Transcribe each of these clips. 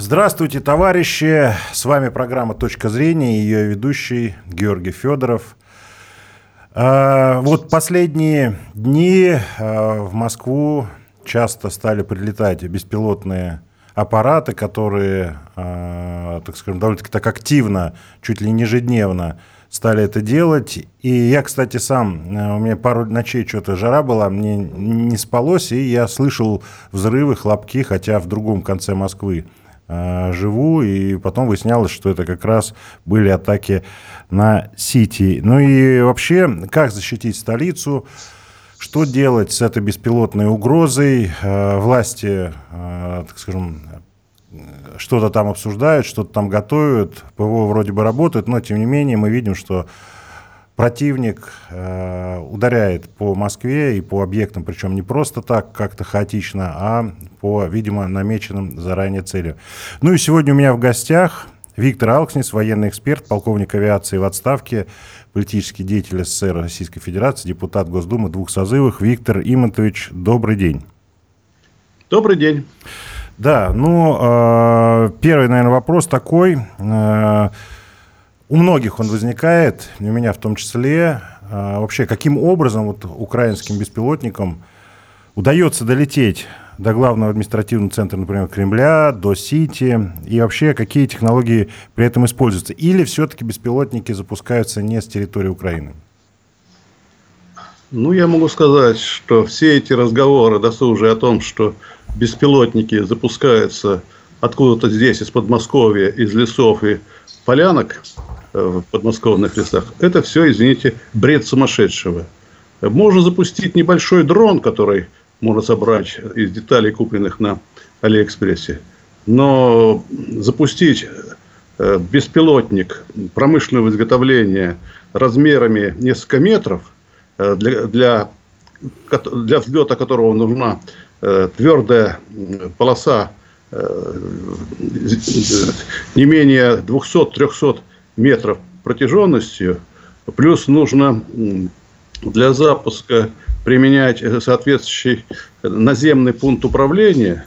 Здравствуйте, товарищи! С вами программа «Точка зрения» и ее ведущий Георгий Федоров. А, вот последние дни а, в Москву часто стали прилетать беспилотные аппараты, которые, а, так скажем, довольно-таки так активно, чуть ли не ежедневно стали это делать. И я, кстати, сам, э, у меня пару ночей что-то жара была, мне не спалось, и я слышал взрывы, хлопки, хотя в другом конце Москвы живу, и потом выяснялось, что это как раз были атаки на Сити. Ну и вообще, как защитить столицу? Что делать с этой беспилотной угрозой? Э, власти, так скажем, что-то там обсуждают, что-то там готовят, ПВО вроде бы работает, но тем не менее мы видим, что противник э, ударяет по Москве и по объектам, причем не просто так, как-то хаотично, а по, видимо, намеченным заранее целям. Ну и сегодня у меня в гостях Виктор Алкснис, военный эксперт, полковник авиации в отставке, политический деятель СССР Российской Федерации, депутат Госдумы двух созывах. Виктор Имонтович, добрый день. Добрый день. Да, ну, э, первый, наверное, вопрос такой. Э, у многих он возникает, у меня в том числе. Э, вообще, каким образом вот украинским беспилотникам удается долететь до главного административного центра, например, Кремля, до Сити, и вообще какие технологии при этом используются? Или все-таки беспилотники запускаются не с территории Украины? Ну, я могу сказать, что все эти разговоры досужие о том, что беспилотники запускаются откуда-то здесь, из Подмосковья, из лесов и полянок в подмосковных лесах, это все, извините, бред сумасшедшего. Можно запустить небольшой дрон, который можно собрать из деталей, купленных на Алиэкспрессе. Но запустить э, беспилотник промышленного изготовления размерами несколько метров, э, для, для, для взлета которого нужна Э, твердая полоса э, не менее 200-300 метров протяженностью, плюс нужно для запуска применять соответствующий наземный пункт управления,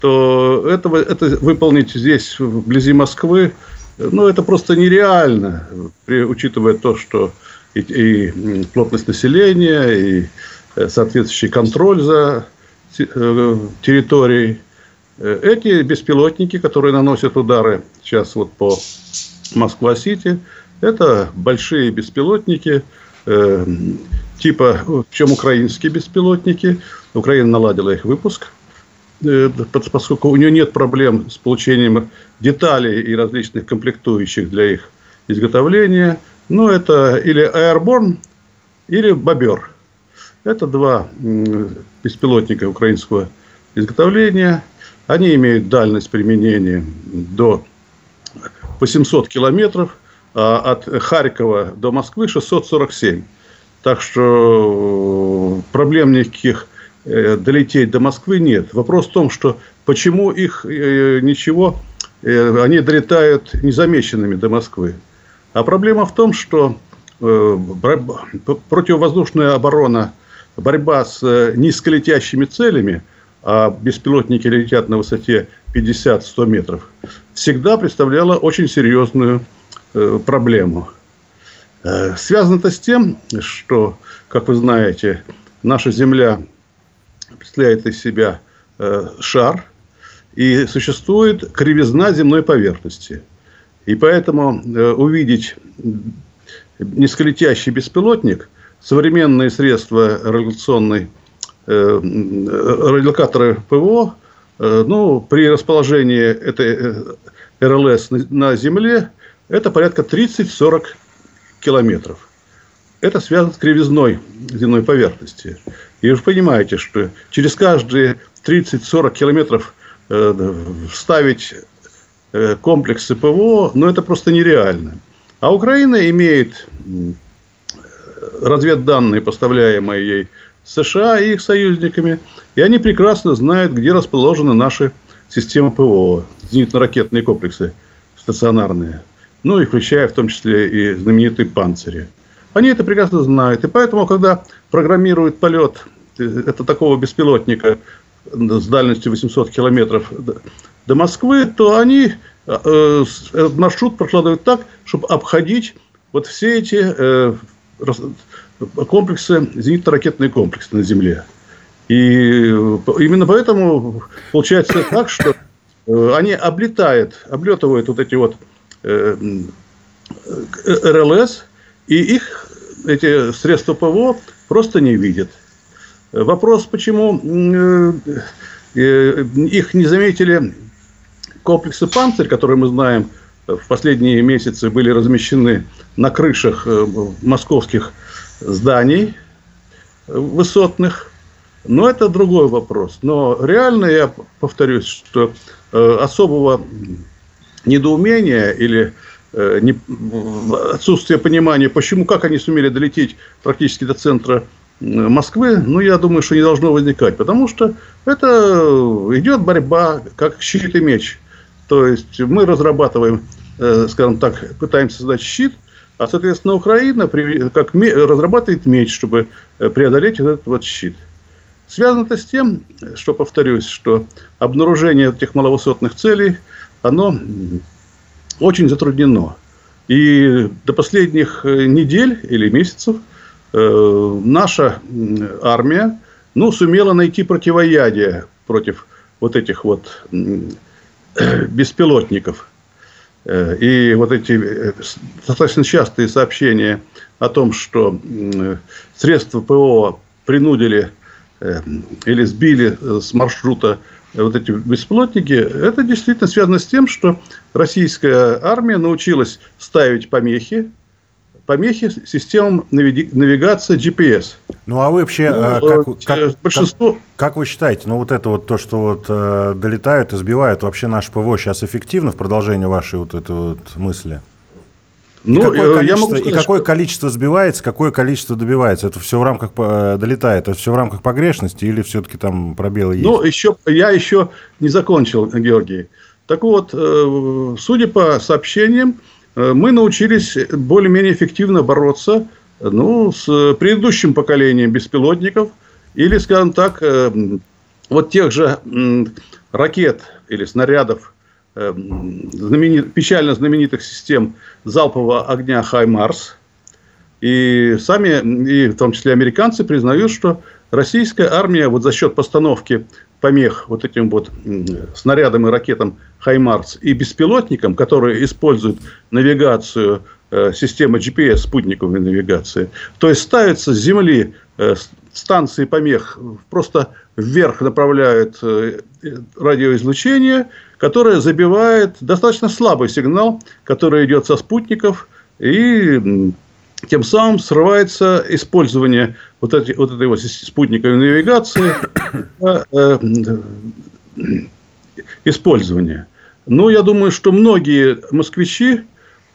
то этого, это выполнить здесь, вблизи Москвы, ну, это просто нереально, при, учитывая то, что и, и плотность населения, и э, соответствующий контроль за Э, территорий. Э, эти беспилотники, которые наносят удары сейчас вот по Москва-Сити, это большие беспилотники, э, типа, чем украинские беспилотники. Украина наладила их выпуск, поскольку у нее нет проблем с получением деталей и различных комплектующих для их изготовления. Но это или Airborne, или Бобер – это два беспилотника украинского изготовления. Они имеют дальность применения до 800 километров, а от Харькова до Москвы 647. Так что проблем никаких э, долететь до Москвы нет. Вопрос в том, что почему их э, ничего, э, они долетают незамеченными до Москвы. А проблема в том, что противовоздушная оборона борьба с э, низколетящими целями, а беспилотники летят на высоте 50-100 метров, всегда представляла очень серьезную э, проблему. Э, связано это с тем, что, как вы знаете, наша Земля представляет из себя шар, и существует кривизна земной поверхности. И поэтому увидеть низколетящий беспилотник современные средства радиационной э, радиолокаторы ПВО, э, ну, при расположении этой э, РЛС на, Земле, это порядка 30-40 километров. Это связано с кривизной земной поверхности. И вы понимаете, что через каждые 30-40 километров э, вставить э, комплексы ПВО, ну, это просто нереально. А Украина имеет разведданные, поставляемые ей США и их союзниками, и они прекрасно знают, где расположены наши системы ПВО, зенитно-ракетные комплексы стационарные, ну и включая в том числе и знаменитые панцири. Они это прекрасно знают, и поэтому, когда программируют полет э, это такого беспилотника с дальностью 800 километров до Москвы, то они э, этот маршрут прокладывают так, чтобы обходить вот все эти э, комплексы, зенитно-ракетные комплексы на Земле. И именно поэтому получается так, что они облетают, облетывают вот эти вот РЛС, и их, эти средства ПВО, просто не видят. Вопрос, почему их не заметили комплексы «Панцирь», которые мы знаем, в последние месяцы были размещены на крышах э, московских зданий высотных. Но это другой вопрос. Но реально, я повторюсь, что э, особого недоумения или э, отсутствие понимания, почему, как они сумели долететь практически до центра Москвы, ну, я думаю, что не должно возникать, потому что это идет борьба как щит и меч. То есть мы разрабатываем, э, скажем так, пытаемся создать щит, а, соответственно, Украина как разрабатывает меч, чтобы э, преодолеть этот вот щит. Связано это с тем, что, повторюсь, что обнаружение этих маловысотных целей, оно очень затруднено. И до последних э, недель или месяцев наша армия ну, сумела найти противоядие против вот этих вот беспилотников. Э, и вот эти э, достаточно частые сообщения о том, что средства ПО принудили э, или сбили с маршрута вот эти беспилотники, это действительно связано с тем, что российская армия научилась ставить помехи помехи системам навигации GPS. Ну, а вы вообще, ну, э, как, как, большинство... как, как вы считаете, ну, вот это вот то, что вот э, долетают и сбивают, вообще наш ПВО сейчас эффективно в продолжении вашей вот этой вот мысли? Ну, и какое, количество, я могу сказать, и какое что... количество сбивается, какое количество добивается? Это все в рамках э, долетает, это все в рамках погрешности или все-таки там пробелы есть? Ну, еще, я еще не закончил, Георгий. Так вот, э, судя по сообщениям, Э, мы научились более-менее эффективно бороться ну, с предыдущим поколением беспилотников или, скажем так, э, вот тех же ракет или снарядов, э, знаменит, печально знаменитых систем залпового огня «Хаймарс». И сами, и в том числе американцы, признают, что российская армия вот за счет постановки помех вот этим вот снарядам и ракетам «Хаймарс» и беспилотникам, которые используют навигацию э, системы GPS, спутниковой навигации. То есть ставятся с Земли э, станции помех, просто вверх направляют э, радиоизлучение, которое забивает достаточно слабый сигнал, который идет со спутников, и тем самым срывается использование вот, эти, вот этой вот спутниковой навигации, э, использование. Ну, я думаю, что многие москвичи,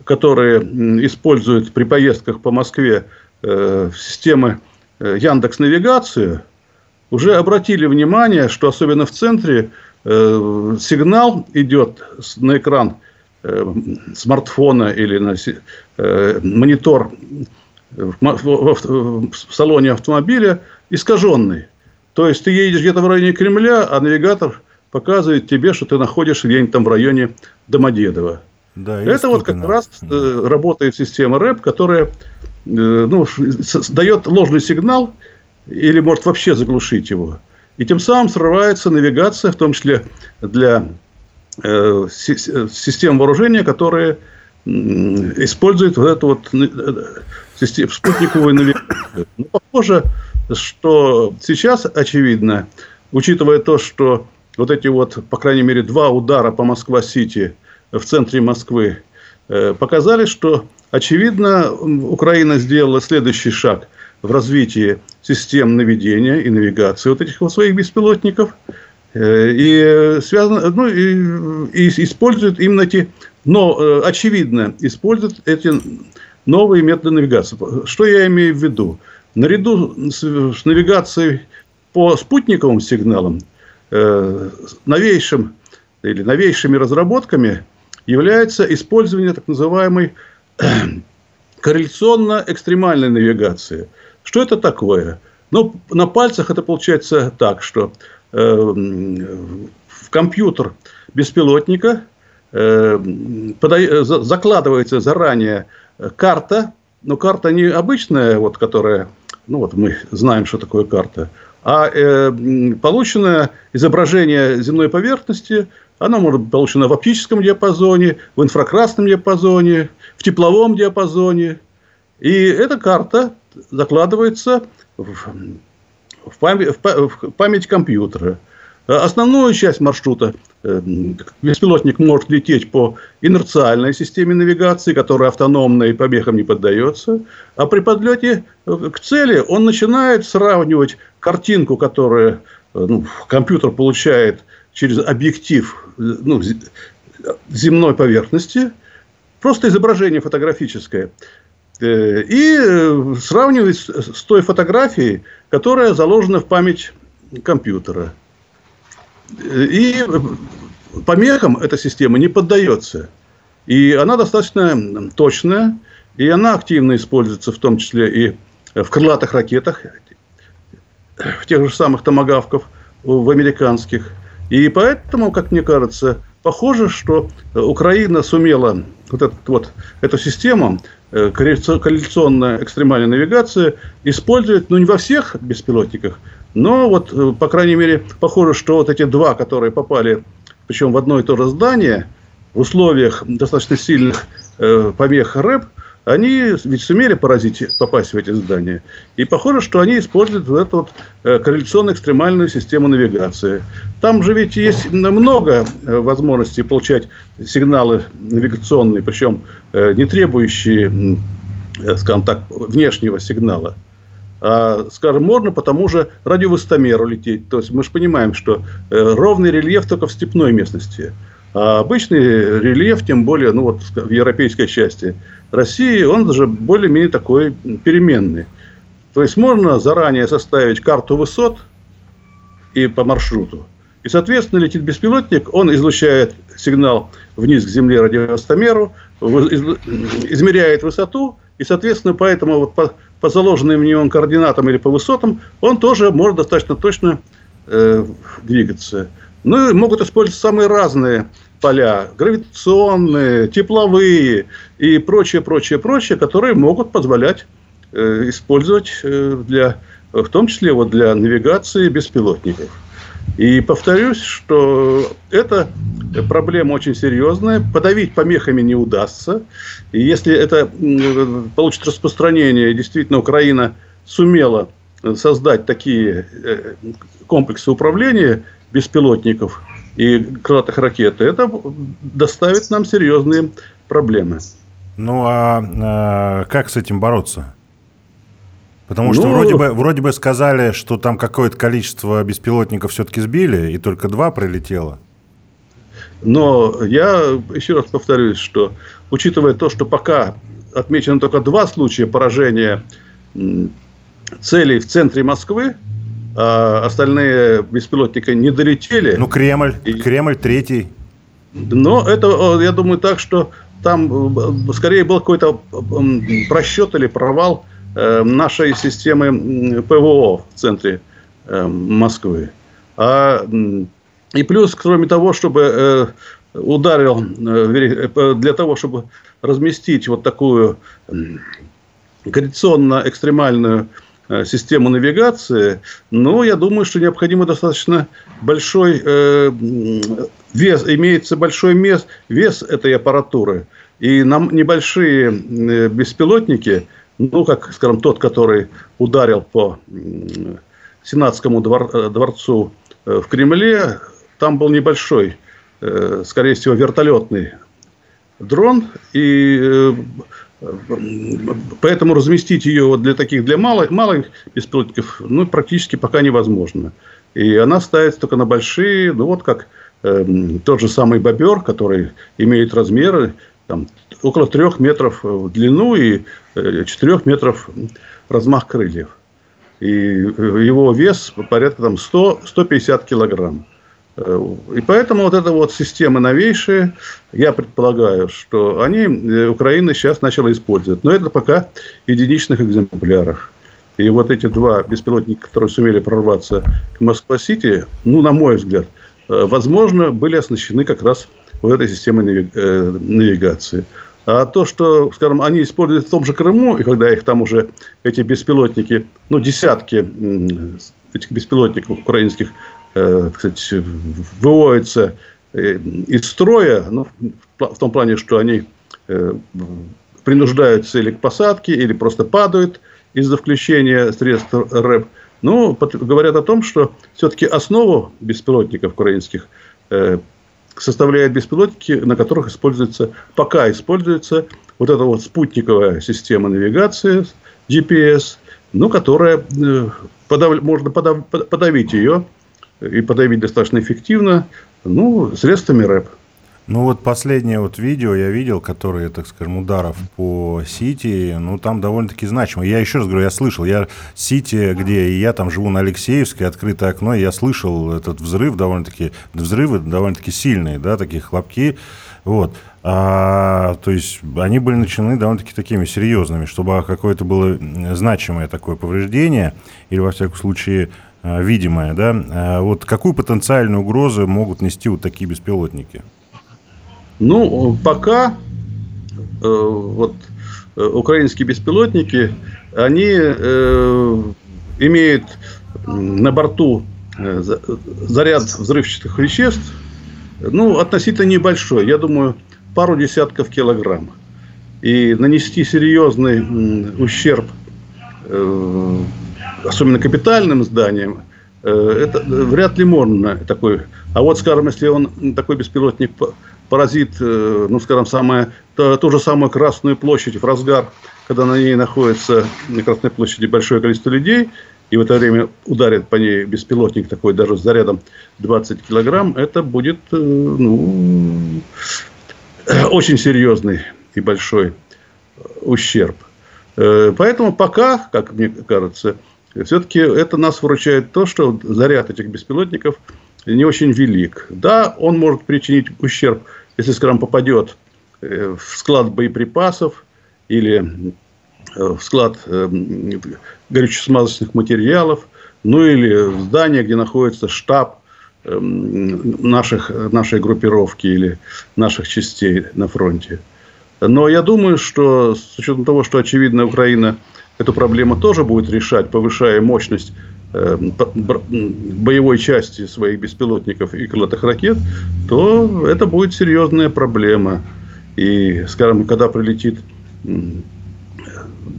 которые используют при поездках по Москве э, системы Яндекс Навигацию, уже обратили внимание, что особенно в центре э, сигнал идет на экран Э, смартфона или на э, монитор в, в, в салоне автомобиля искаженный. То есть ты едешь где-то в районе Кремля, а навигатор показывает тебе, что ты находишься где-нибудь там в районе Домодедово. Да, Это вот как раз. Э, работает система РЭП, которая э, ну, дает ложный сигнал или может вообще заглушить его. И тем самым срывается навигация, в том числе для Э, систем вооружения, которые используют вот эту вот э, спутниковую навигацию. Но похоже, что сейчас, очевидно, учитывая то, что вот эти вот, по крайней мере, два удара по Москва-Сити в центре Москвы э, показали, что, очевидно, Украина сделала следующий шаг в развитии систем наведения и навигации вот этих вот своих беспилотников – Э, и связано, ну, и, и используют именно эти, но э, очевидно, используют эти новые методы навигации. Что я имею в виду? Наряду с, с навигацией по спутниковым сигналам, э, новейшим или новейшими разработками является использование так называемой корреляционно-экстремальной навигации. Что это такое? Ну, на пальцах это получается так, что в компьютер беспилотника закладывается заранее карта, но карта не обычная, вот, которая, ну вот мы знаем, что такое карта, а э, полученное изображение земной поверхности, оно может быть получено в оптическом диапазоне, в инфракрасном диапазоне, в тепловом диапазоне. И эта карта закладывается в, в, память, в память компьютера. Основную часть маршрута э, беспилотник может лететь по инерциальной системе навигации, которая автономна и помехам не поддается. А при подлете э, к цели он начинает сравнивать картинку, которую э, ну, компьютер получает через объектив ну, земной поверхности, просто изображение фотографическое, и сравнивать с той фотографией, которая заложена в память компьютера. И помехам эта система не поддается. И она достаточно точная, и она активно используется в том числе и в крылатых ракетах, в тех же самых томогавков, в американских. И поэтому, как мне кажется, похоже, что Украина сумела вот, этот, вот эту систему э, корреляционная экстремальная навигация использовать, ну, не во всех беспилотниках, но вот, э, по крайней мере, похоже, что вот эти два, которые попали, причем в одно и то же здание, в условиях достаточно сильных э, помех РЭП, они ведь сумели поразить, попасть в эти здания. И похоже, что они используют вот эту вот э, корреляционно-экстремальную систему навигации. Там же ведь есть много э, возможностей получать сигналы навигационные, причем не требующие, скажем так, внешнего сигнала. А, скажем, можно по тому же радиовыстомеру лететь. То есть мы же понимаем, что э, ровный рельеф только в степной местности. А обычный рельеф, тем более ну вот в европейской части России, он даже более-менее такой переменный. То есть можно заранее составить карту высот и по маршруту. И, соответственно, летит беспилотник, он излучает сигнал вниз к Земле радиовостомеру, измеряет высоту, и, соответственно, поэтому вот по, по заложенным в нем координатам или по высотам он тоже может достаточно точно э, двигаться. Ну и могут использовать самые разные поля, гравитационные, тепловые и прочее, прочее, прочее, которые могут позволять э, использовать э, для, в том числе вот для навигации беспилотников. И повторюсь, что эта проблема очень серьезная. Подавить помехами не удастся. И если это получит распространение, действительно Украина сумела создать такие э, комплексы управления беспилотников и крылатых ракет, это доставит нам серьезные проблемы. Ну а, а как с этим бороться? Потому что ну, вроде, бы, вроде бы сказали, что там какое-то количество беспилотников все-таки сбили, и только два прилетело. Но я еще раз повторюсь, что учитывая то, что пока отмечено только два случая поражения целей в центре Москвы, а остальные беспилотники не долетели. Ну, Кремль, и... Кремль третий. Но это, я думаю, так, что там э, скорее был какой-то просчет или провал Э, нашей системы ПВО в центре э, Москвы. А, и плюс, кроме того, чтобы э, ударил для того, чтобы разместить вот такую коррекционно-экстремальную систему навигации, ну, я думаю, что необходимо достаточно большой э, вес, имеется большой вес, вес этой аппаратуры. И нам небольшие беспилотники – ну, как, скажем, тот, который ударил по Сенатскому двор, э, дворцу э, в Кремле, там был небольшой, э, скорее всего, вертолетный дрон, и поэтому разместить ее вот для таких, для малых, малых беспилотников, ну, практически пока невозможно. И она ставится только на большие, ну, вот как э, тот же самый бобер, который имеет размеры там, около трех метров в длину и 4 э, метров размах крыльев. И его вес порядка там 100, 150 килограмм. Э, и поэтому вот эта вот система новейшая, я предполагаю, что они, э, Украина сейчас начала использовать. Но это пока в единичных экземплярах. И вот эти два беспилотника, которые сумели прорваться к Москва-Сити, ну, на мой взгляд, э, возможно, были оснащены как раз вот этой системой навигации. А то, что, скажем, они используют в том же Крыму, и когда их там уже, эти беспилотники, ну, десятки этих беспилотников украинских, э, кстати, выводятся э, из строя, ну, в том плане, что они э, принуждаются или к посадке, или просто падают из-за включения средств РЭП. Ну, говорят о том, что все-таки основу беспилотников украинских составляют беспилотники, на которых используется, пока используется вот эта вот спутниковая система навигации, GPS, ну, которая, подав, можно подав, подавить ее, и подавить достаточно эффективно, ну, средствами РЭП. Ну вот последнее вот видео я видел, которые, так скажем, ударов по Сити, ну там довольно-таки значимо. Я еще раз говорю, я слышал, я Сити, где я там живу на Алексеевской, открытое окно, я слышал этот взрыв довольно-таки, взрывы довольно-таки сильные, да, такие хлопки, вот. А, то есть они были начинены довольно-таки такими серьезными, чтобы какое-то было значимое такое повреждение, или во всяком случае а, видимое, да, а вот какую потенциальную угрозу могут нести вот такие беспилотники? Ну, пока э, вот э, украинские беспилотники, они э, имеют на борту э, заряд взрывчатых веществ, ну, относительно небольшой, я думаю, пару десятков килограмм. И нанести серьезный ущерб, э, особенно капитальным зданиям, э, это вряд ли можно такой. А вот, скажем, если он такой беспилотник поразит, э, ну, скажем, самое, то, ту же самую Красную площадь в разгар, когда на ней находится на Красной площади большое количество людей, и в это время ударит по ней беспилотник такой даже с зарядом 20 килограмм, это будет э, ну, очень серьезный и большой ущерб. Э, поэтому пока, как мне кажется, все-таки это нас выручает то, что заряд этих беспилотников не очень велик. Да, он может причинить ущерб если, скажем, попадет э, в склад боеприпасов или э, в склад э, горюче-смазочных материалов, ну или в здание, где находится штаб наших, нашей группировки или наших частей на фронте. Но я думаю, что с учетом того, что, очевидно, Украина эту проблему тоже будет решать, повышая мощность Эм, боевой части своих беспилотников и крылатых ракет, то это будет серьезная проблема. И, скажем, когда прилетит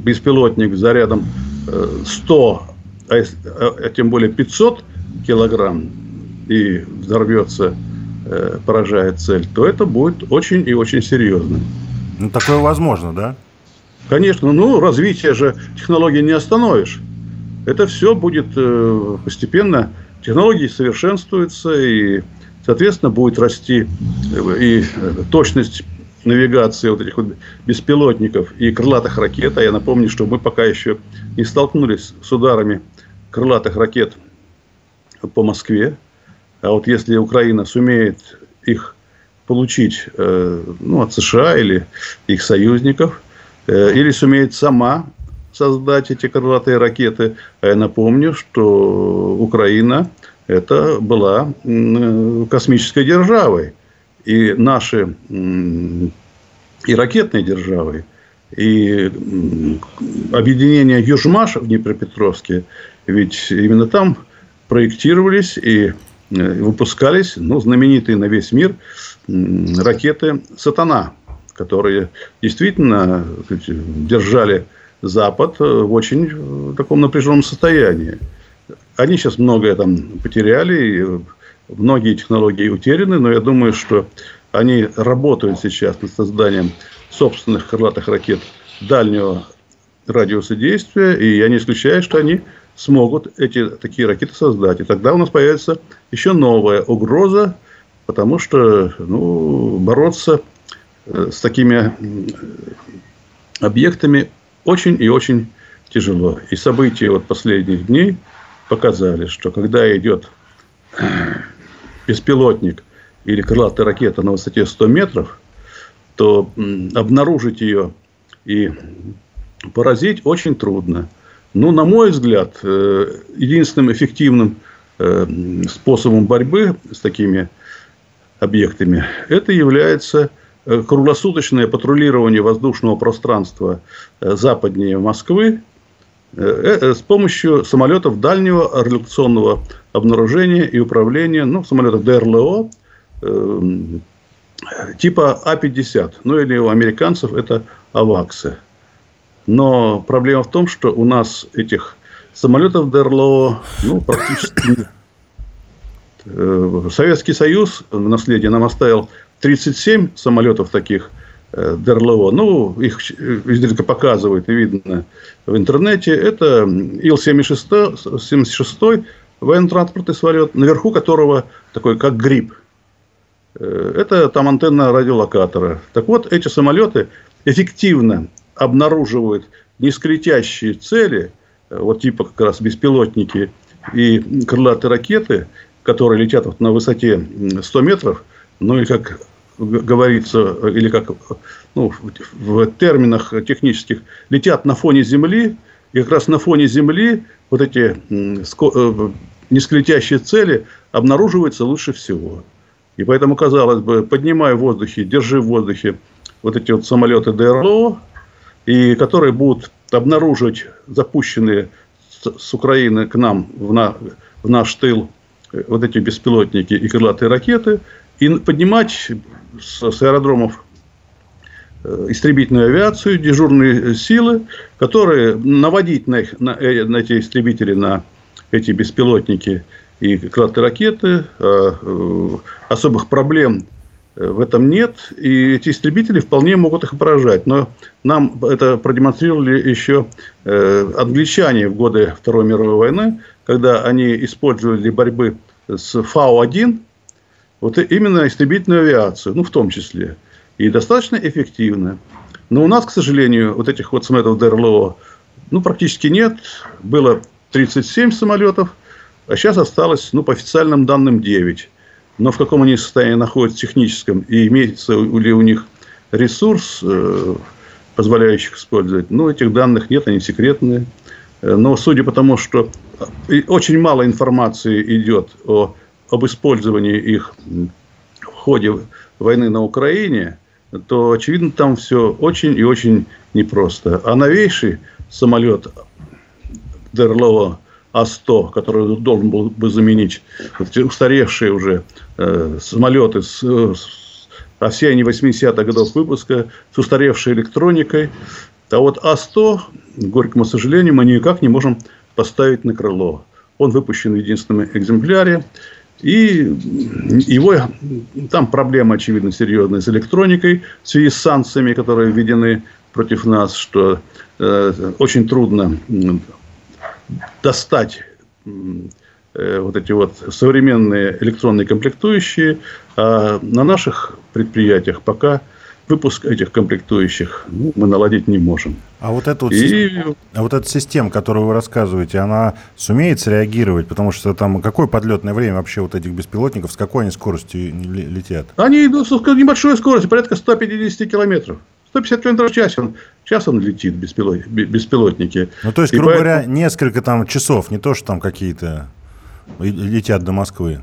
беспилотник с зарядом 100, э, а, а, а тем более 500 килограмм и взорвется, э, поражает цель, то это будет очень и очень серьезно. Ну, такое возможно, да? Конечно, ну, развитие же технологий не остановишь это все будет э, постепенно, технологии совершенствуются, и, соответственно, будет расти э, и э, точность навигации вот этих вот беспилотников и крылатых ракет. А я напомню, что мы пока еще не столкнулись с ударами крылатых ракет по Москве. А вот если Украина сумеет их получить ну, от США или их союзников, или сумеет сама создать эти крылатые ракеты. А я напомню, что Украина это была космической державой. И наши и ракетной державой. И объединение Южмаш в Днепропетровске, ведь именно там проектировались и э, выпускались ну, знаменитые на весь мир ракеты «Сатана», которые действительно держали Запад э, в очень э, таком напряженном состоянии. Они сейчас многое там потеряли, э, многие технологии утеряны, но я думаю, что они работают сейчас над созданием собственных крылатых ракет дальнего радиуса действия, и я не исключаю, что они смогут эти такие ракеты создать. И тогда у нас появится еще новая угроза, потому что ну, бороться с такими объектами очень и очень тяжело. И события вот последних дней показали, что когда идет э, беспилотник или крылатая ракета на высоте 100 метров, то обнаружить ее и поразить очень трудно. Ну, на мой взгляд, э, единственным эффективным э, способом борьбы с такими объектами это является э, круглосуточное патрулирование воздушного пространства западнее Москвы с помощью самолетов дальнего радиолокационного обнаружения и управления, ну, самолетов ДРЛО, типа А-50, ну или у американцев это АВАКСы. Но проблема в том, что у нас этих самолетов ДРЛО ну, практически. Э, Советский Союз наследие нам оставил 37 самолетов таких э, ДРЛО. Ну, их издалека показывают и видно в интернете. Это Ил-76, 76 военно-транспортный самолет, наверху которого такой, как гриб. Э, это там антенна радиолокатора. Так вот, эти самолеты эффективно обнаруживают низколетящие цели, э, вот типа как раз беспилотники и крылатые ракеты, которые летят вот на высоте 100 метров, ну и как говорится, или как ну, в терминах технических, летят на фоне Земли, и как раз на фоне Земли вот эти э, низколетящие цели обнаруживаются лучше всего. И поэтому, казалось бы, поднимай в воздухе, держи в воздухе вот эти вот самолеты ДРЛО, и которые будут обнаруживать запущенные с Украины к нам в, в наш тыл э, вот эти беспилотники и крылатые ракеты, и поднимать с, с аэродромов э, истребительную авиацию, дежурные силы, которые наводить на, их, на, э, на эти истребители, на эти беспилотники и крылатые ракеты. А, особых проблем в этом нет, и эти истребители вполне могут их поражать. Но нам это продемонстрировали еще э, англичане в годы Второй мировой войны, когда они использовали борьбы с Фау-1 вот именно истребительную авиацию, ну, в том числе, и достаточно эффективно. Но у нас, к сожалению, вот этих вот самолетов ДРЛО, ну, практически нет. Было 37 самолетов, а сейчас осталось, ну, по официальным данным, 9 но в каком они состоянии находятся техническом и имеется ли у них ресурс, э, позволяющий их использовать, ну, этих данных нет, они секретные. Э, но судя по тому, что очень мало информации идет о, об использовании их в ходе войны на Украине, то, очевидно, там все очень и очень непросто. А новейший самолет ДРЛО А-100, который должен был бы заменить устаревшие уже э, самолеты с, с осенне 80-х годов выпуска, с устаревшей электроникой. А вот А-100, к горькому сожалению, мы никак не можем поставить на крыло. Он выпущен в единственном экземпляре. И его, там проблема, очевидно, серьезная с электроникой в связи с санкциями, которые введены против нас, что э, очень трудно достать э, вот эти вот современные электронные комплектующие, а на наших предприятиях пока выпуск этих комплектующих ну, мы наладить не можем. А вот, эту и... а вот эта система, которую вы рассказываете, она сумеет среагировать? Потому что там какое подлетное время вообще вот этих беспилотников, с какой они скоростью летят? Они идут с небольшой скоростью, порядка 150 километров. 150 км в час он, час он летит, беспилот, беспилотники. Ну, то есть, грубо поэтому... говоря, несколько там часов, не то, что там какие-то летят до Москвы.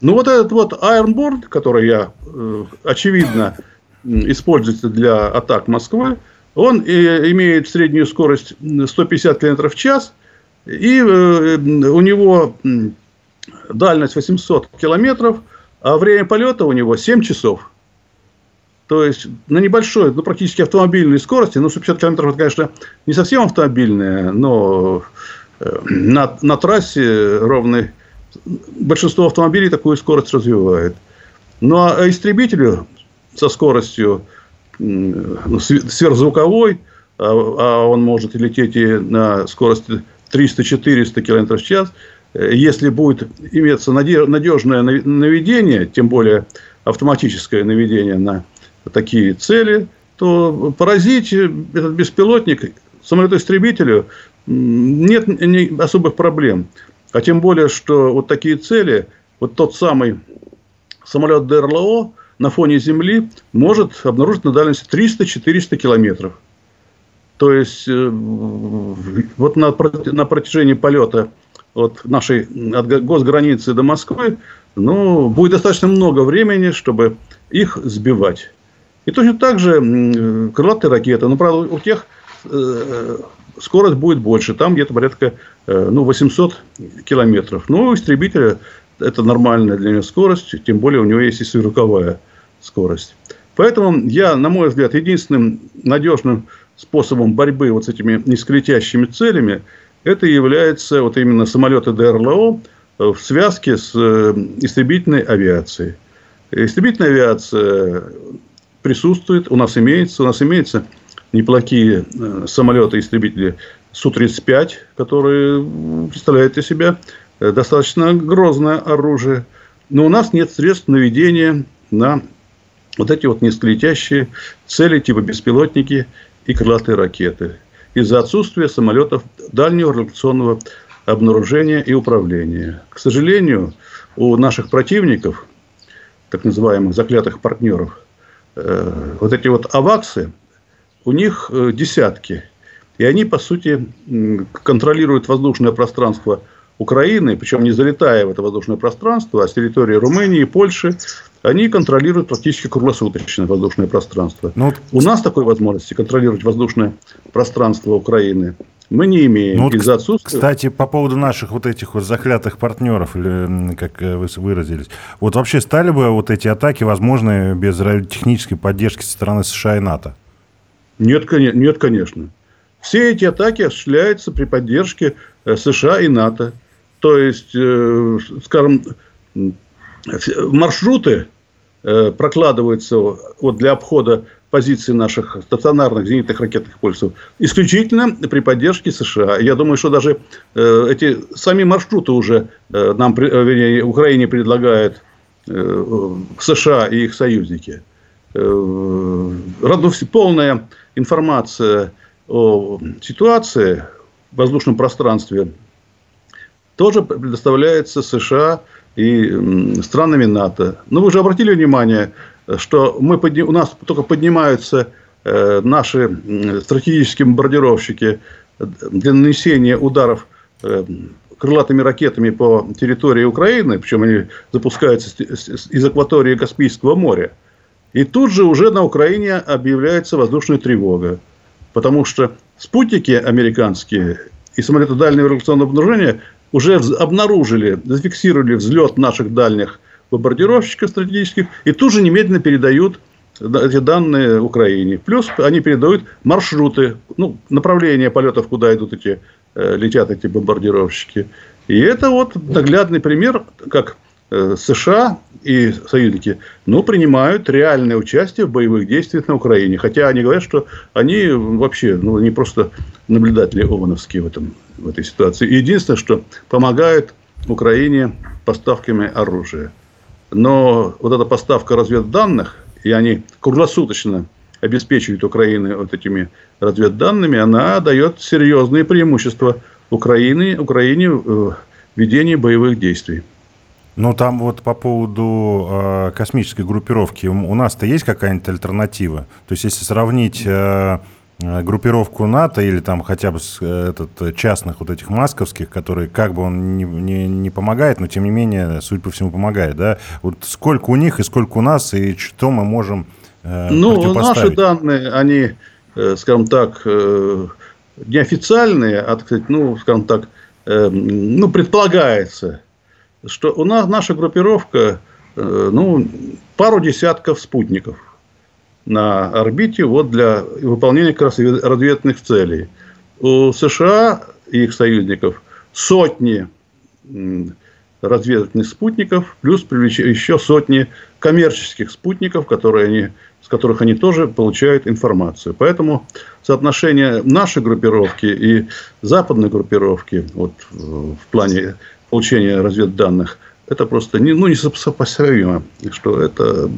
Ну, вот этот вот Ironborn, который я, э, очевидно, используется для атак Москвы, он э, имеет среднюю скорость 150 км в час, и э, у него дальность 800 километров, а время полета у него 7 часов. То есть на небольшой, ну, практически автомобильной скорости, ну, 150 километров, это, конечно, не совсем автомобильная, но э, на, на трассе ровно большинство автомобилей такую скорость развивает. Ну, а истребителю со скоростью ну, сверхзвуковой, а, а он может лететь и на скорости 300-400 км в час, э, если будет иметься надежное наведение, тем более автоматическое наведение на такие цели, то поразить этот беспилотник самолету-истребителю нет особых проблем. А тем более, что вот такие цели, вот тот самый самолет ДРЛО на фоне Земли может обнаружить на дальности 300-400 километров. То есть, вот на, на протяжении полета от нашей от госграницы до Москвы, ну, будет достаточно много времени, чтобы их сбивать. И точно так же крылатые ракеты. Но, правда, у тех э, скорость будет больше. Там где-то порядка э, ну, 800 километров. Ну, у истребителя это нормальная для него скорость. Тем более, у него есть и сверхзвуковая скорость. Поэтому я, на мой взгляд, единственным надежным способом борьбы вот с этими низколетящими целями это является вот именно самолеты ДРЛО в связке с э, истребительной авиацией. Истребительная авиация присутствует, у нас имеется, у нас имеется неплохие э, самолеты-истребители Су-35, которые представляют из себя э, достаточно грозное оружие. Но у нас нет средств наведения на вот эти вот низколетящие цели типа беспилотники и крылатые ракеты. Из-за отсутствия самолетов дальнего радиационного обнаружения и управления. К сожалению, у наших противников, так называемых заклятых партнеров, э, вот эти вот аваксы, у них э, десятки. И они, по сути, контролируют воздушное пространство Украины, причем не залетая в это воздушное пространство, а с территории Румынии, Польши, они контролируют практически круглосуточное воздушное пространство. Ну, У нас такой возможности контролировать воздушное пространство Украины мы не имеем ну, из-за отсутствия. Кстати, по поводу наших вот этих вот заклятых партнеров, или как э, вы выразились, вот вообще стали бы вот эти атаки возможны без радиотехнической поддержки со стороны США и НАТО? Нет, нет, конечно. Все эти атаки осуществляются при поддержке э, США и НАТО. То есть, э, скажем, маршруты э, прокладываются вот для обхода позиций наших стационарных зенитных ракетных комплексов исключительно при поддержке США. Я думаю, что даже э, эти сами маршруты уже нам, вернее, Украине предлагают США и их союзники. Полная информация о ситуации в воздушном пространстве тоже предоставляется США и странами НАТО. Но вы же обратили внимание, что мы подни... у нас только поднимаются э, наши стратегические бомбардировщики для нанесения ударов э, крылатыми ракетами по территории Украины, причем они запускаются из акватории Каспийского моря. И тут же уже на Украине объявляется воздушная тревога. Потому что спутники американские и самолеты дальнего революционного обнаружения уже обнаружили, зафиксировали взлет наших дальних бомбардировщиков стратегических и тут же немедленно передают эти данные Украине. Плюс они передают маршруты, ну, направления полетов, куда идут эти, э, летят эти бомбардировщики. И это вот наглядный пример, как США и союзники, ну, принимают реальное участие в боевых действиях на Украине. Хотя они говорят, что они вообще, ну, не просто наблюдатели ОВОНовские в, этом, в этой ситуации. Единственное, что помогают Украине поставками оружия. Но вот эта поставка разведданных, и они круглосуточно обеспечивают Украину вот этими разведданными, она дает серьезные преимущества Украине, Украине в ведении боевых действий. Ну, там вот по поводу э, космической группировки, у нас-то есть какая-нибудь альтернатива? То есть, если сравнить э, э группировку НАТО или там хотя бы с, э, этот, частных вот этих масковских, которые как бы он не, не, не помогает, но тем не менее, судя по всему, помогает, да? Вот сколько у них и сколько у нас, и что мы можем э, Ну, наши данные, они, э, скажем так, э, неофициальные, а, так сказать, ну, скажем так, э, ну, предполагается, что у нас наша группировка, э, ну, пару десятков спутников на орбите вот для выполнения как раз разведывательных целей. У США и их союзников сотни разведывательных спутников, плюс еще сотни коммерческих спутников, которые они, с которых они тоже получают информацию. Поэтому соотношение нашей группировки и западной группировки вот, в плане получения разведданных, это просто не, ну, несопоставимо, что это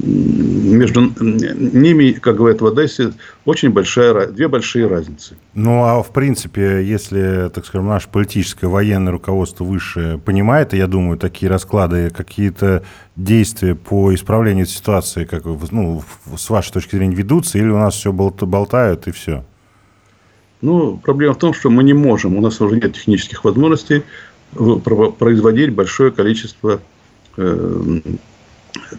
между ними, как говорят в Одессе, очень большая, две большие разницы. Ну, а в принципе, если, так скажем, наше политическое военное руководство выше понимает, я думаю, такие расклады, какие-то действия по исправлению ситуации, как, ну, с вашей точки зрения, ведутся, или у нас все болтают и все? Ну, проблема в том, что мы не можем, у нас уже нет технических возможностей производить большое количество э,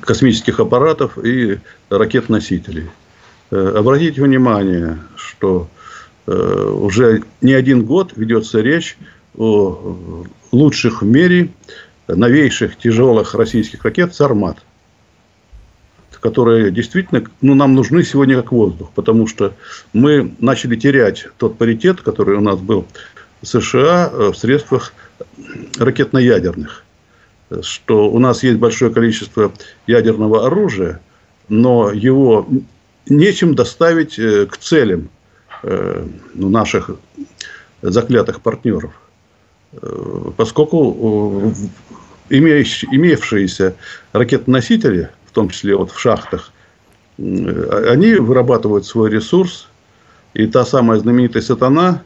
космических аппаратов и ракет-носителей. Э, обратите внимание, что э, уже не один год ведется речь о лучших в мире новейших тяжелых российских ракет «Сармат», которые действительно ну, нам нужны сегодня как воздух, потому что мы начали терять тот паритет, который у нас был США в средствах ракетно-ядерных что у нас есть большое количество ядерного оружия, но его нечем доставить э, к целям э, ну, наших заклятых партнеров. Э, поскольку имеющиеся ракетоносители, в том числе вот в шахтах, они вырабатывают свой ресурс, и та самая знаменитая «Сатана»,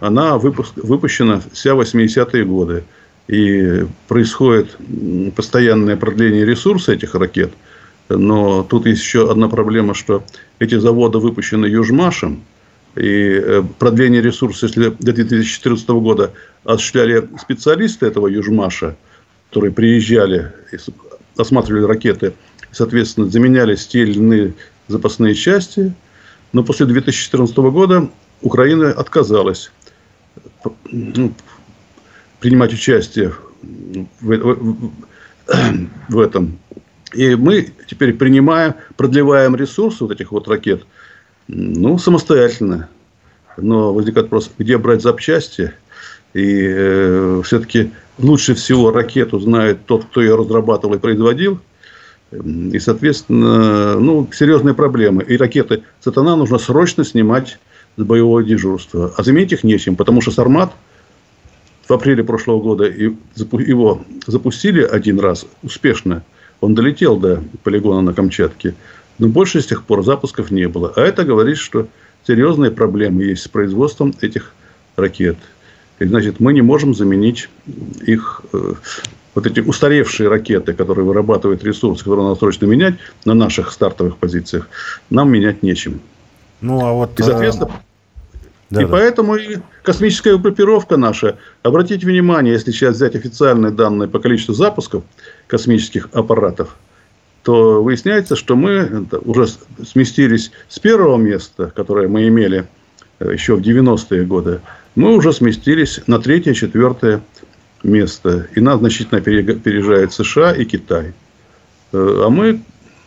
она выпущена вся 80-е годы и происходит постоянное продление ресурса этих ракет. Но тут есть еще одна проблема, что эти заводы выпущены Южмашем, и э, продление ресурса, если до 2014 года осуществляли специалисты этого Южмаша, которые приезжали осматривали ракеты, соответственно, заменялись те или иные запасные части. Но после 2014 года Украина отказалась ну, принимать участие в, в, в этом. И мы теперь принимаем, продлеваем ресурсы вот этих вот ракет, ну, самостоятельно. Но возникает вопрос, где брать запчасти? И э, все-таки лучше всего ракету знает тот, кто ее разрабатывал и производил. И, соответственно, ну, серьезные проблемы. И ракеты «Сатана» нужно срочно снимать с боевого дежурства. А заменить их нечем, потому что «Сармат» в апреле прошлого года его запустили один раз успешно. Он долетел до полигона на Камчатке. Но больше с тех пор запусков не было. А это говорит, что серьезные проблемы есть с производством этих ракет. И, значит, мы не можем заменить их, э, вот эти устаревшие ракеты, которые вырабатывают ресурсы, которые надо срочно менять на наших стартовых позициях, нам менять нечем. Ну, а вот... И, соответственно, э, да, и да. поэтому и космическая группировка наша, обратите внимание, если сейчас взять официальные данные по количеству запусков космических аппаратов, то выясняется, что мы уже сместились с первого места, которое мы имели э, еще в 90-е годы, мы уже сместились на третье, четвертое место. И нас значительно опережает США и Китай. Э, а мы,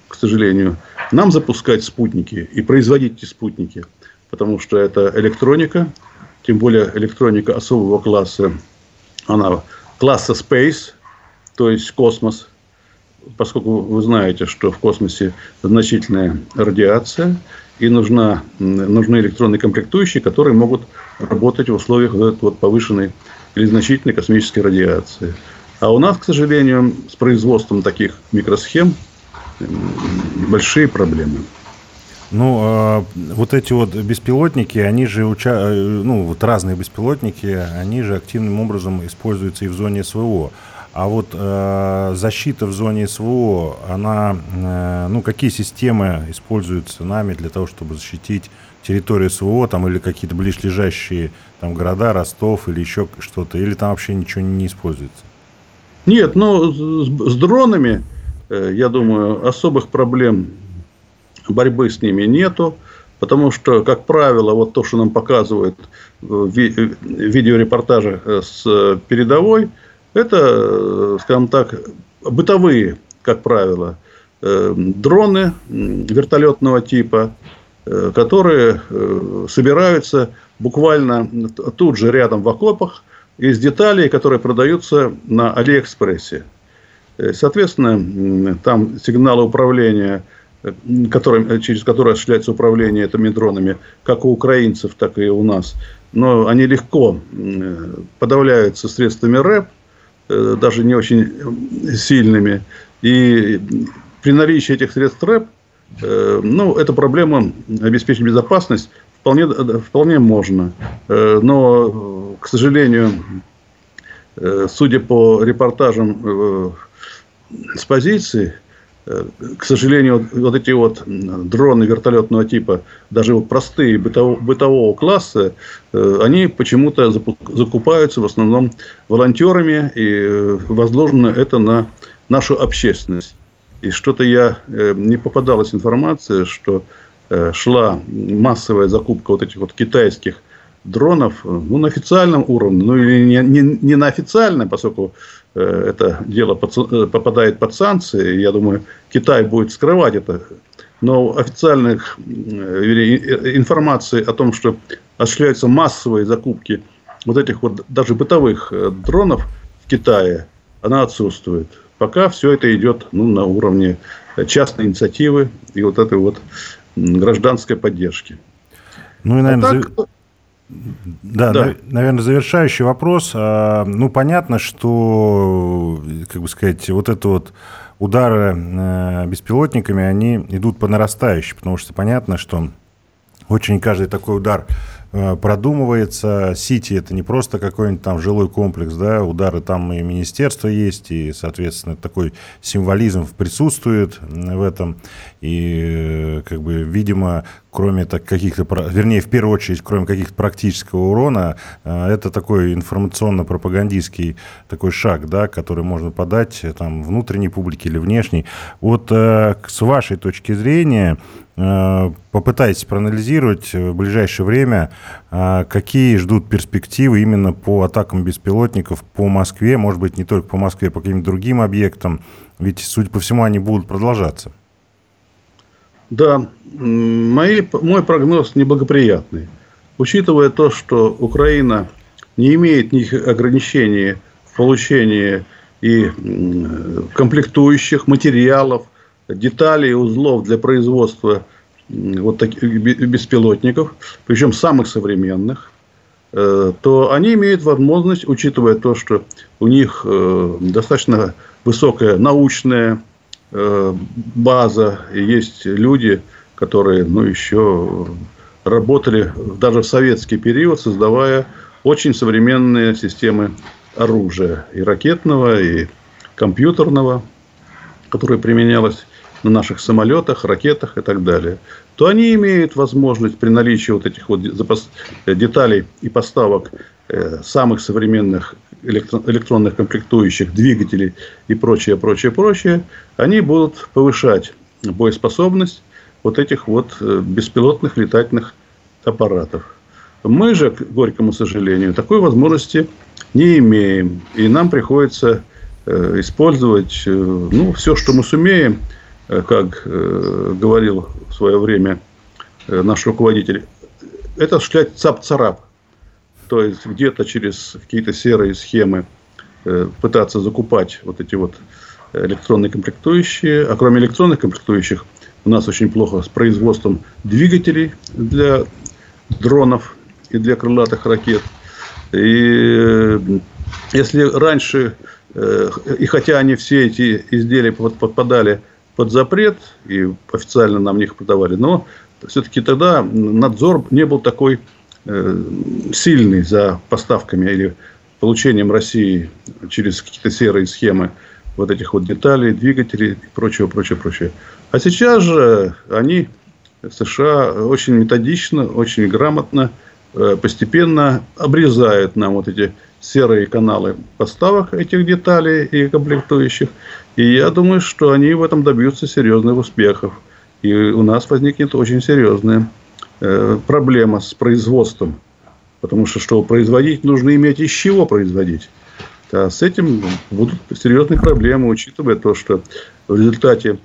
к сожалению, нам запускать спутники и производить эти спутники – потому что это электроника, тем более электроника особого класса, она класса Space, то есть космос, поскольку вы знаете, что в космосе значительная радиация, и нужна, нужны электронные комплектующие, которые могут работать в условиях вот, вот повышенной или значительной космической радиации. А у нас, к сожалению, с производством таких микросхем большие проблемы. Ну, э, вот эти вот беспилотники, они же, уча... Э, ну, вот разные беспилотники, они же активным образом используются и в зоне СВО. А вот э, защита в зоне СВО, она, э, ну, какие системы используются нами для того, чтобы защитить территорию СВО, там, или какие-то ближлежащие там города, Ростов или еще что-то, или там вообще ничего не используется? Нет, ну, с, с дронами, я думаю, особых проблем борьбы с ними нету, потому что, как правило, вот то, что нам показывают в видеорепортаже э, с передовой, это, э, скажем так, бытовые, как правило, э, дроны вертолетного типа, которые собираются буквально тут же рядом в окопах из деталей, которые продаются на Алиэкспрессе. Соответственно, там сигналы управления которым, через которые осуществляется управление этими дронами, как у украинцев, так и у нас. Но они легко подавляются средствами РЭП, э, даже не очень сильными. И при наличии этих средств РЭП, э, ну, эту проблему обеспечить безопасность вполне, вполне можно. Э, но, к сожалению, судя по репортажам с позиции, к сожалению, вот эти вот дроны вертолетного типа, даже вот простые бытового, бытового класса, они почему-то закупаются в основном волонтерами, и возложено это на нашу общественность. И что-то я не попадалась информация, что шла массовая закупка вот этих вот китайских дронов ну, на официальном уровне, ну или не, не, не на официальном, поскольку э, это дело под, э, попадает под санкции, я думаю, Китай будет скрывать это. Но официальных э, информации о том, что осуществляются массовые закупки вот этих вот даже бытовых э, дронов в Китае, она отсутствует. Пока все это идет ну, на уровне частной инициативы и вот этой вот гражданской поддержки. Ну и, наверное, а так, да, да. наверное, завершающий вопрос. А, ну, понятно, что, как бы сказать, вот это вот удары э, беспилотниками, они идут по нарастающей, потому что понятно, что очень каждый такой удар продумывается. Сити это не просто какой-нибудь там жилой комплекс, да, удары там и министерство есть, и, соответственно, такой символизм присутствует в этом. И, э, как бы, видимо, кроме так, каких-то, вернее, в первую очередь, кроме каких-то практического урона, э, это такой информационно-пропагандистский такой шаг, да, который можно подать там внутренней публике или внешней. Вот с вашей точки зрения, Э, попытайтесь проанализировать в ближайшее время, э, какие ждут перспективы именно по атакам беспилотников по Москве, может быть, не только по Москве, по каким-то другим объектам, ведь, судя по всему, они будут продолжаться. Да, мои, мой прогноз неблагоприятный. Учитывая то, что Украина не имеет никаких ограничений в получении и комплектующих материалов, деталей узлов для производства вот таких беспилотников, причем самых современных, э, то они имеют возможность, учитывая то, что у них э, достаточно высокая научная э, база, и есть люди, которые ну, еще работали даже в советский период, создавая очень современные системы оружия, и ракетного, и компьютерного, которое применялось на наших самолетах, ракетах и так далее, то они имеют возможность при наличии вот этих вот э, деталей и поставок э, самых современных электронных комплектующих, двигателей и прочее, прочее, прочее, они будут повышать боеспособность вот этих вот э, беспилотных летательных аппаратов. Мы же, к горькому сожалению, такой возможности не имеем. И нам приходится использовать ну, все, что мы сумеем – как э, говорил в свое время э, наш руководитель, это осуществлять цап-царап. То есть где-то через какие-то серые схемы пытаться закупать вот эти вот электронные комплектующие. А кроме электронных комплектующих, у нас очень плохо с производством двигателей для дронов и для крылатых ракет. И если раньше, и хотя они все эти изделия подпадали под запрет, и официально нам них продавали, но все-таки тогда надзор не был такой э, сильный за поставками или получением России через какие-то серые схемы вот этих вот деталей, двигателей и прочего, прочего, прочего. А сейчас же они, США, очень методично, очень грамотно, э, постепенно обрезают нам вот эти серые каналы поставок этих деталей и комплектующих. И я думаю, что они в этом добьются серьезных успехов. И у нас возникнет очень серьезная э, проблема с производством. Потому что, чтобы производить, нужно иметь из чего производить. А с этим будут серьезные проблемы, учитывая то, что в результате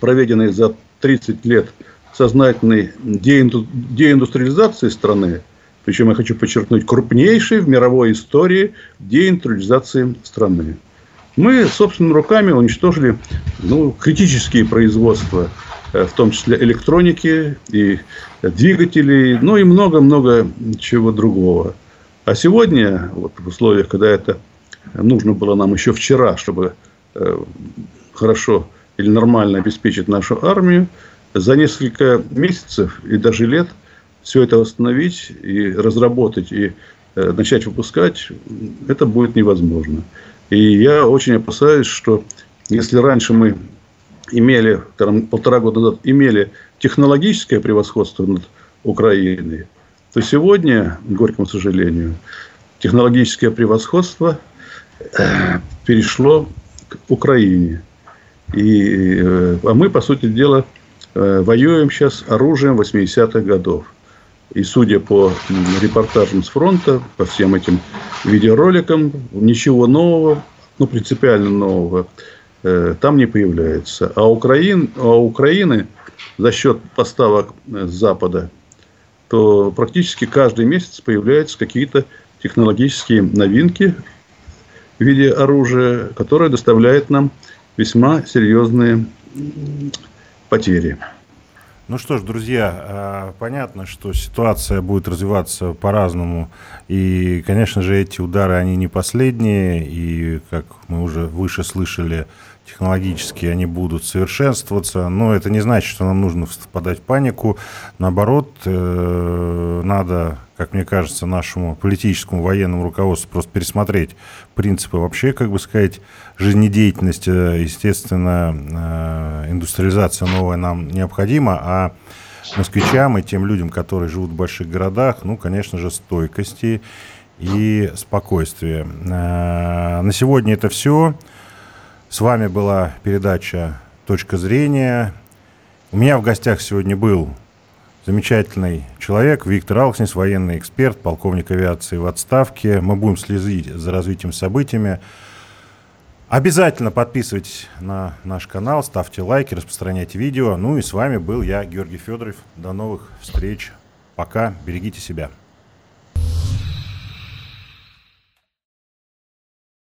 проведенной за 30 лет сознательной деиндустриализации страны, причем я хочу подчеркнуть, крупнейшей в мировой истории деиндустриализации страны. Мы собственными руками уничтожили ну, критические производства, э, в том числе электроники и двигателей, ну и много-много чего другого. А сегодня, вот в условиях, когда это нужно было нам еще вчера, чтобы э, хорошо или нормально обеспечить нашу армию, за несколько месяцев и даже лет – все это восстановить и разработать и э, начать выпускать, это будет невозможно. И я очень опасаюсь, что если раньше мы имели, там, полтора года назад, имели технологическое превосходство над Украиной, то сегодня, к горькому сожалению, технологическое превосходство э, перешло к Украине. И, э, а мы, по сути дела, воюем сейчас оружием 80-х годов. И судя по репортажам с фронта, по всем этим видеороликам, ничего нового, ну, принципиально нового, э, там не появляется. А, Украин, а Украины за счет поставок с Запада, то практически каждый месяц появляются какие-то технологические новинки в виде оружия, которое доставляет нам весьма серьезные потери. Ну что ж, друзья, а, понятно, что ситуация будет развиваться по-разному. И, конечно же, эти удары, они не последние. И, как мы уже выше слышали, технологически они будут совершенствоваться. Но это не значит, что нам нужно впадать в панику. Наоборот, э, надо как мне кажется, нашему политическому военному руководству просто пересмотреть принципы вообще, как бы сказать, жизнедеятельности. Естественно, э, индустриализация новая нам необходима, а москвичам и тем людям, которые живут в больших городах, ну, конечно же, стойкости и спокойствия. Э, на сегодня это все. С вами была передача «Точка зрения». У меня в гостях сегодня был замечательный человек, Виктор Алкснис, военный эксперт, полковник авиации в отставке. Мы будем следить за развитием событиями. Обязательно подписывайтесь на наш канал, ставьте лайки, распространяйте видео. Ну и с вами был я, Георгий Федоров. До новых встреч. Пока. Берегите себя.